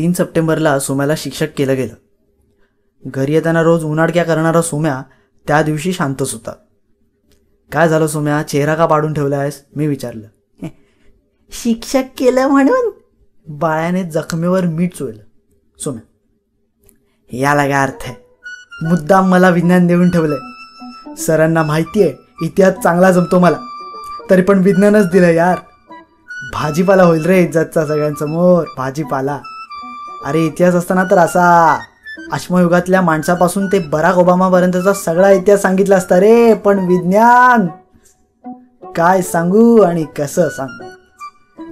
तीन सप्टेंबरला सोम्याला शिक्षक केलं गेलं. घरी येताना रोज उन्हाडक्या करणारा सोम्या त्या दिवशी शांतच होता काय झालं सोम्या? चेहरा का पाडून ठेवला आहेस मी विचारलं. शिक्षक केलं म्हणून? बाळ्याने जखमेवर मीठ चोळलं. सोम्या याला काय अर्थ आहे? मुद्दाम मला विज्ञान देऊन ठेवलंय. सरांना माहिती आहे इतिहास चांगला जमतो मला. तरी पण विज्ञानच दिलं यार. भाजीपाला होईल रे इज्जतचा सगळ्यांसमोर भाजीपाला. अरे इतिहास असताना तर असा अश्मयुगातल्या माणसापासून ते बराक ओबामापर्यंतचा सगळा इतिहास सांगितला असता रे पण विज्ञान! काय सांगू आणि कसं सांगू?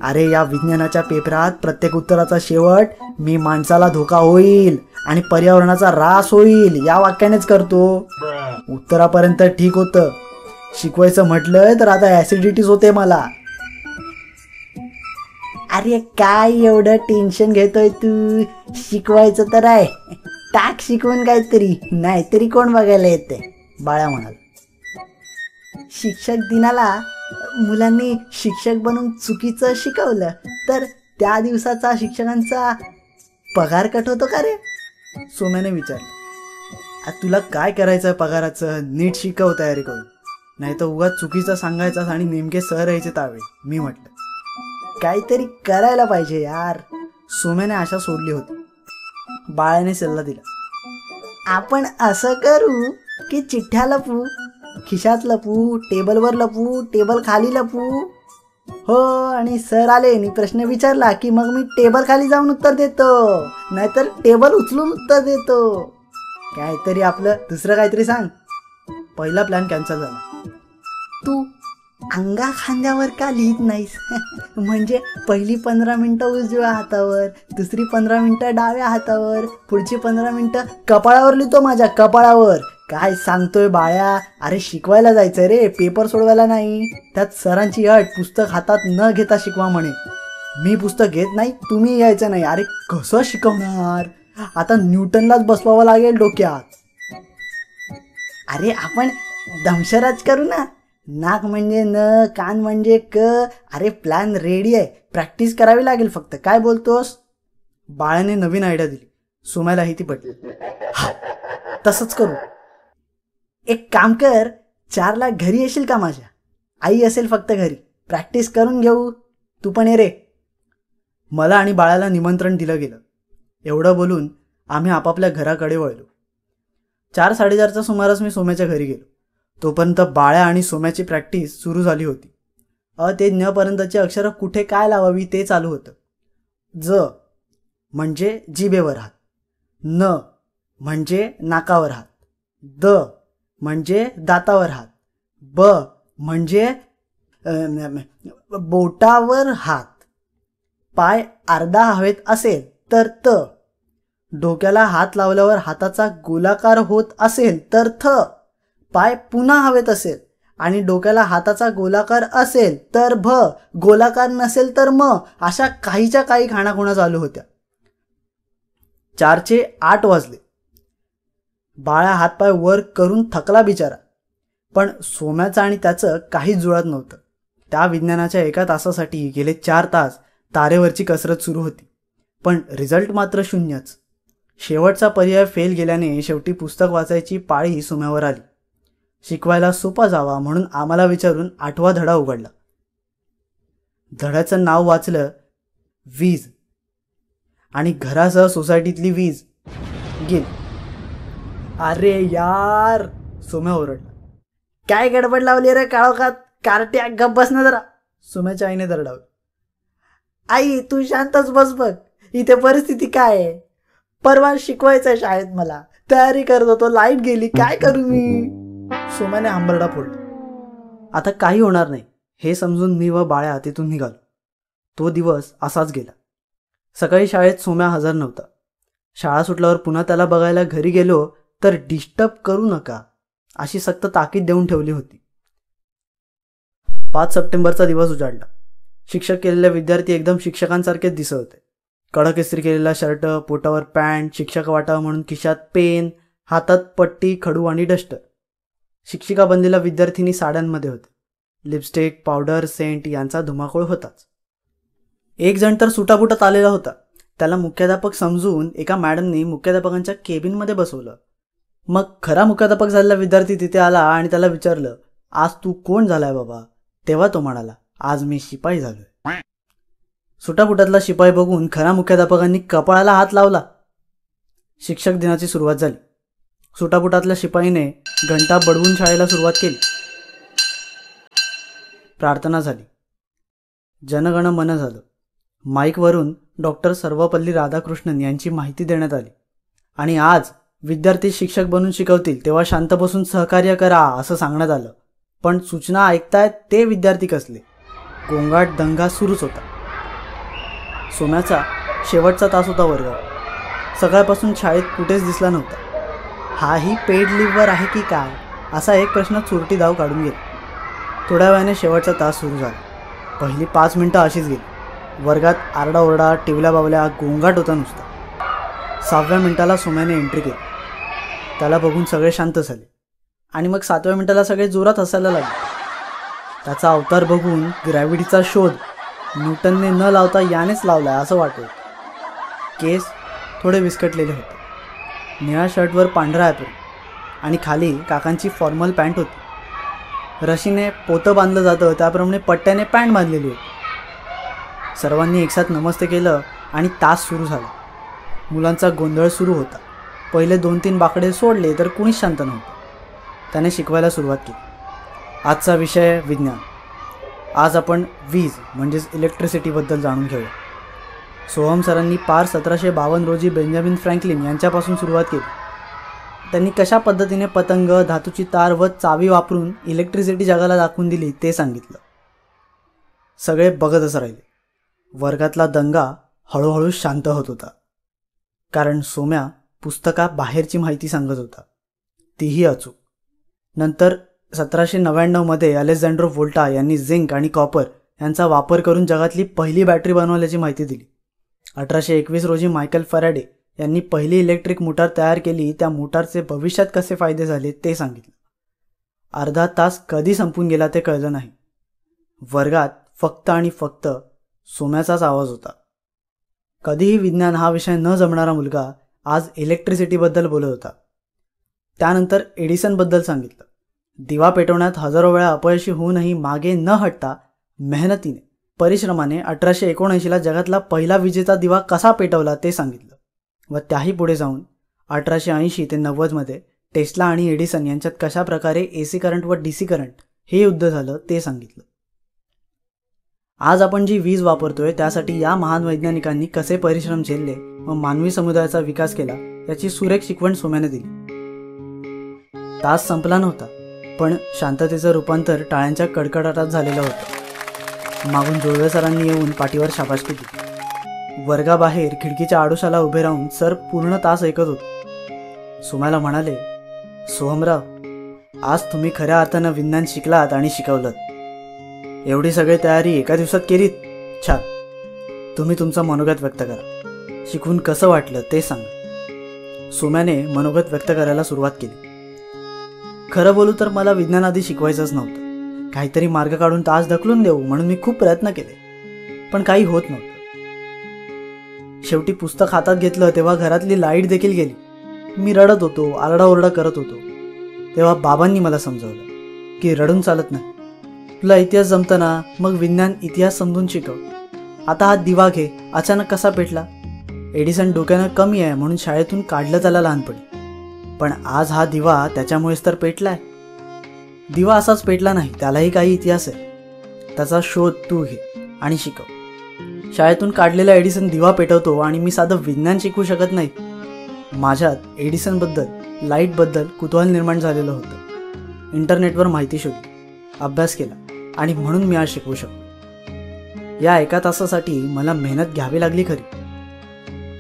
अरे या विज्ञानाच्या पेपरात प्रत्येक उत्तराचा शेवट मी माणसाला धोका होईल आणि पर्यावरणाचा रास होईल या वाक्यानेच करतो. उत्तरापर्यंत ठीक होतं. शिकवायचं म्हटलं तर आता ऍसिडिटीच होते मला. अरे काय एवढं टेन्शन घेतोय तू? शिकवायचं तर आहे. टाक शिकवून काहीतरी नाहीतरी कोण बघायला येते? बाळा म्हणाल. शिक्षक दिनाला मुलांनी शिक्षक बनून चुकीचं शिकवलं तर त्या दिवसाचा शिक्षकांचा पगार कट होतो का रे? सोम्याने विचारलं. तुला काय करायचं पगाराचं? नीट शिकव तयारी करून. नाही तर उगा चुकीचं सांगायचं आणि नेमके सर यायचे तावे मी म्हटलं. काहीतरी करायला पाहिजे यार. सुमेने आशा सोडली होती. बाळाने सल्ला दिला. आपण असं करू की चिठ्ठ्या लपू खिशात लपू टेबलवर लपू टेबल खाली लपू. हो आणि सर आले आणि प्रश्न विचारला की मग मी टेबल खाली जाऊन उत्तर देतो. नाहीतर टेबल उचलून उत्तर देतो. काहीतरी आपलं दुसरं काहीतरी सांग. पहिला प्लॅन कॅन्सल झाला. तू अंगा खांद्यावर का लिहित नाहीस? म्हणजे पहिली पंधरा मिनटं उजव्या हातावर दुसरी पंधरा मिनटं डाव्या हातावर पुढची पंधरा मिनटं कपाळावर लिहितो माझ्या कपाळावर. काय सांगतोय बाळ्या? अरे शिकवायला जायचंय रे पेपर सोडवायला नाही. त्यात सरांची अट पुस्तक हातात न घेता शिकवा म्हणे. मी पुस्तक घेत नाही तुम्ही यायचं नाही. अरे कसं शिकवणार? आता न्यूटनलाच बसवावं लागेल डोक्यात. अरे आपण दमशराज करू ना. नाक म्हणजे न कान म्हणजे क. अरे प्लॅन रेडी आहे. प्रॅक्टिस करावी लागेल फक्त. काय बोलतोस? बाळाने नवीन आयडिया दिली. सोम्यालाही ती पटली. हा तसंच करू. एक काम कर चारला घरी येशील का माझ्या? आई असेल फक्त घरी. प्रॅक्टिस करून घेऊ. तू पण ये रे. मला आणि बाळाला निमंत्रण दिलं गेलं. एवढं बोलून आम्ही आपापल्या घराकडे वळलो. चार साडेचारच्या सुमारास मी सोम्याच्या घरी गेलो. तोपर्यंत बाळ्या आणि सोम्याची प्रॅक्टिस सुरू झाली होती. अ ते ज्ञपर्यंतची अक्षरं कुठे काय लावावी ते चालू होतं. ज म्हणजे जिभेवर हात. न म्हणजे नाकावर हात. द म्हणजे दातावर हात. ब म्हणजे बोटावर हात. पाय अर्धा हवेत असेल तर त. डोक्याला हात लावल्यावर हाताचा गोलाकार होत असेल तर थ. पाय पुन्हा हवेत असेल आणि डोक्याला हाताचा गोलाकार असेल तर भ गोलाकार नसेल तर म अशा काहीच्या काही खाणाखुणा चालू होत्या. चारचे आठ वाजले. बाळा हातपाय वर करून थकला बिचारा. पण सोम्याचं आणि त्याचं काहीच जुळत नव्हतं. त्या विज्ञानाच्या एका तासासाठी गेले चार तास तारेवरची कसरत सुरू होती. पण रिझल्ट मात्र शून्यच. शेवटचा पर्याय फेल गेल्याने शेवटी पुस्तक वाचायची पाळी सोम्यावर आली. शिकवायला सोपा जावा म्हणून आम्हाला विचारून आठवा धडा उघडला. धड्याचं नाव वाचलं वीज. आणि घरासह सोसायटीतली वीज गेली. अरे यार! सोम्या ओरडला. काय गडबड लावली रे काळोखात? कार्ट्या गप बस ना जरा. सोम्याच्या आईने दरडावलं. आई तू शांतच बस बघ. इथे परिस्थिती काय आहे? परवा शिकवायचं शाळेत मला. तयारी करत होतो लाइट गेली. काय करू मी? सोम्याने आंबरडा फोडला. आता काही होणार नाही हे समजून मी व बाळ्या तिथून निघालो. तो दिवस असाच गेला. सकाळी शाळेत सोम्या हजर नव्हता. शाळा सुटल्यावर पुन्हा त्याला बघायला घरी गेलो तर डिस्टर्ब करू नका अशी सक्त ताकीद देऊन ठेवली होती. पाच सप्टेंबरचा दिवस उजाडला. शिक्षक केलेले विद्यार्थी एकदम शिक्षकांसारखेच दिसत होते. कडक इस्त्री केलेला शर्ट पोटावर पॅन्ट शिक्षक वाटावं म्हणून खिशात पेन हातात पट्टी खडू आणि डस्टर. शिक्षिका बनलेल्या विद्यार्थिनी साड्यांमध्ये होते. लिपस्टिक पावडर सेंट यांचा धुमाकूळ होताच. एक जण तर सुटाबुटात आलेला होता. त्याला मुख्याध्यापक समजून एका मॅडमनी मुख्याध्यापकांच्या केबिनमध्ये बसवलं. मग खरा मुख्याध्यापक झालेला विद्यार्थी तिथे आला आणि त्याला विचारलं आज तू कोण झालाय बाबा? तेव्हा तो म्हणाला आज मी शिपाई झालोय. सुटापुटातला शिपाई बघून खरा मुख्याध्यापकांनी कपाळाला हात लावला. शिक्षक दिनाची सुरुवात झाली. सुटापुटातल्या शिपाईने घंटा बडवून शाळेला सुरुवात केली. प्रार्थना झाली. जनगण मन झालं. माईकवरून डॉक्टर सर्वपल्ली राधाकृष्णन यांची माहिती देण्यात आली. आणि आज विद्यार्थी शिक्षक बनून शिकवतील तेव्हा शांत बसून सहकार्य करा असं सांगण्यात आलं. पण सूचना ऐकतायत ते विद्यार्थी कसले? गोंगाट दंगा सुरूच होता. सोन्याचा शेवटचा तास होता वर्ग सकाळपासून शाळेत कुठेच दिसला नव्हता. हाही पेड लिव्हवर आहे की काय? असा एक प्रश्न चुरटी धाव काढून गेला थोड्या वेळाने शेवटचा तास सुरू झाला. पहिली पाच मिनटं अशीच गेली. वर्गात आरडाओरडा टिवल्या बावल्या गोंगाट होता नुसता. सहाव्या मिनिटाला सोम्याने एंट्री केली. त्याला बघून सगळे शांत झाले. आणि मग सातव्या मिनिटाला सगळे जोरात हसायला लागले. त्याचा अवतार बघून ग्रॅव्हिटीचा शोध न्यूटनने न लावता यानेच लावलाय असं वाटत केस थोडे विस्कटलेले होते. निळ्या शर्टवर पांढरा ॲप्रिल आणि खाली काकांची फॉर्मल पॅन्ट होती. रशीने पोतं बांधलं जातं त्याप्रमाणे पट्ट्याने पॅन्ट बांधलेली होती. सर्वांनी एकसाथ नमस्ते केलं आणि तास सुरू झाला. मुलांचा गोंधळ सुरू होता. पहिले दोन तीन बाकडे सोडले तर कुणीच शांत नव्हतं. त्याने शिकवायला सुरुवात केली. आजचा विषय विज्ञान. आज आपण वीज म्हणजेच इलेक्ट्रिसिटीबद्दल जाणून घेऊया. सोहम सरांनी पार सतराशे बावन्न रोजी बेंजामिन फ्रँकलिन यांच्यापासून सुरुवात केली. त्यांनी कशा पद्धतीने पतंग धातूची तार व चावी वापरून इलेक्ट्रिसिटी जगाला दाखवून दिली ते सांगितलं. सगळे बघतच राहिले. वर्गातला दंगा हळूहळू शांत होत होता. कारण सोम्या पुस्तकात बाहेरची माहिती सांगत होता. तीही अचूक. नंतर सतराशे नव्याण्णवमध्ये अलेक्झांड्रो वोल्टा यांनी झिंक आणि कॉपर यांचा वापर करून जगातली पहिली बॅटरी बनवल्याची माहिती दिली. अठराशे एकवीस रोजी मायकल फॅराडे यांनी पहिली इलेक्ट्रिक मोटार तयार केली. त्या मोटारचे भविष्यात कसे फायदे झाले ते सांगितलं. अर्धा तास कधी संपून गेला ते कळलं नाही. वर्गात फक्त आणि फक्त सोम्याचाच आवाज होता. कधीही विज्ञान हा विषय न जमणारा मुलगा आज इलेक्ट्रिसिटीबद्दल बोलत होता. त्यानंतर एडिसनबद्दल सांगितलं. दिवा पेटवण्यात हजारो वेळा अपयशी होऊनही मागे न हटता मेहनतीने परिश्रमाने अठराशे एकोणऐंशीला जगातला पहिला विजेचा दिवा कसा पेटवला ते सांगितलं. व त्याही पुढे जाऊन अठराशे ऐंशी ते नव्वदमध्ये टेस्ला आणि एडिसन यांच्यात कशा प्रकारे ए सी करंट व डी सी करंट हे युद्ध झालं ते सांगितलं. आज आपण जी वीज वापरतोय त्यासाठी या महान वैज्ञानिकांनी कसे परिश्रम झेलले व मानवी समुदायाचा विकास केला याची सुरेख शिकवण सोम्याने दिली. तास संपला नव्हता पण शांततेचं रूपांतर टाळ्यांच्या कडकडाटात झालेलं होतं. मागून जोडवे सरांनी येऊन पाठीवर शाबासकी दिली वर्गाबाहेर खिडकीच्या आडोशाला उभे राहून सर पूर्ण तास ऐकत होते. सोम्याला म्हणाले सोहमराव आज तुम्ही खऱ्या अर्थानं विज्ञान शिकलात आणि शिकवलं एवढी सगळी तयारी एका दिवसात केलीत? छान. तुम्ही तुमचा मनोगत व्यक्त करा. शिकून कसं वाटलं ते सांगा. सोम्याने मनोगत व्यक्त करायला सुरुवात केली. खरं बोलू तर मला विज्ञान आधी शिकवायचंच नव्हतं. काहीतरी मार्ग काढून तास ढकलून देऊ म्हणून मी खूप प्रयत्न केले. पण काही होत नव्हतं. शेवटी पुस्तक हातात घेतलं तेव्हा घरातली लाइट देखील गेली. मी रडत होतो आरडाओरडा करत होतो. तेव्हा बाबांनी मला समजावलं की रडून चालत नाही. तुला इतिहास जमताना मग विज्ञान इतिहास समजून शिकव. आता हा दिवा घे अचानक कसा पेटला? एडिसन डोक्यानं कमी आहे म्हणून शाळेतून काढलं त्याला लहानपणी. पण आज हा दिवा त्याच्यामुळेच तर पेटलाय. दिवा असाच पेटला नाही त्यालाही काही इतिहास आहे. त्याचा शोध तू घे आणि शिकव. शाळेतून काढलेला एडिसन दिवा पेटवतो आणि मी साधं विज्ञान शिकवू शकत नाही. माझ्यात एडिसनबद्दल लाईटबद्दल कुतूहल निर्माण झालेलं होतं. इंटरनेटवर माहिती शोधली अभ्यास केला आणि म्हणून मी आज शिकवू शकतो. या एका तासासाठी मला मेहनत घ्यावी लागली खरी.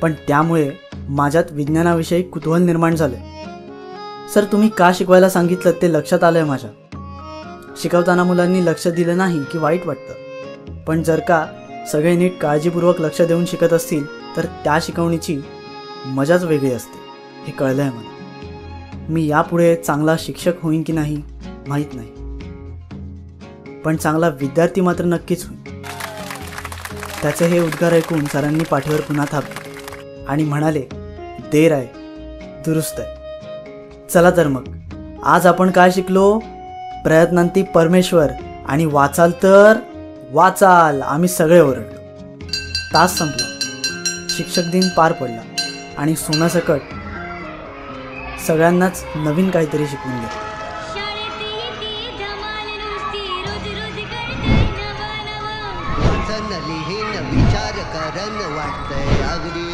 पण त्यामुळे माझ्यात विज्ञानाविषयी कुतूहल निर्माण झाले. सर तुम्ही का शिकवायला सांगितलं ते लक्षात आलं आहे माझ्या. शिकवताना मुलांनी लक्ष दिलं नाही की वाईट वाटतं. पण जर का सगळे नीट काळजीपूर्वक लक्ष देऊन शिकत असतील तर त्या शिकवणीची मजाच वेगळी असते हे कळलं आहे मला. मी यापुढे चांगला शिक्षक होईन की नाही माहीत नाही. पण चांगला विद्यार्थी मात्र नक्कीच होईल त्याचे हे उद्गार ऐकून सरांनी पाठीवर पुन्हा थापले आणि म्हणाले देर आहे दुरुस्त आहे. चला तर मग. आज आपण काय शिकलो? प्रयत्नांती परमेश्वर आणि वाचाल तर वाचाल. आम्ही सगळे ओरडलो. तास संपला. शिक्षक दिन पार पडला आणि सोनासकट सगळ्यांनाच नवीन काहीतरी शिकवून गेलं विचार करन वाटतंय. अगदी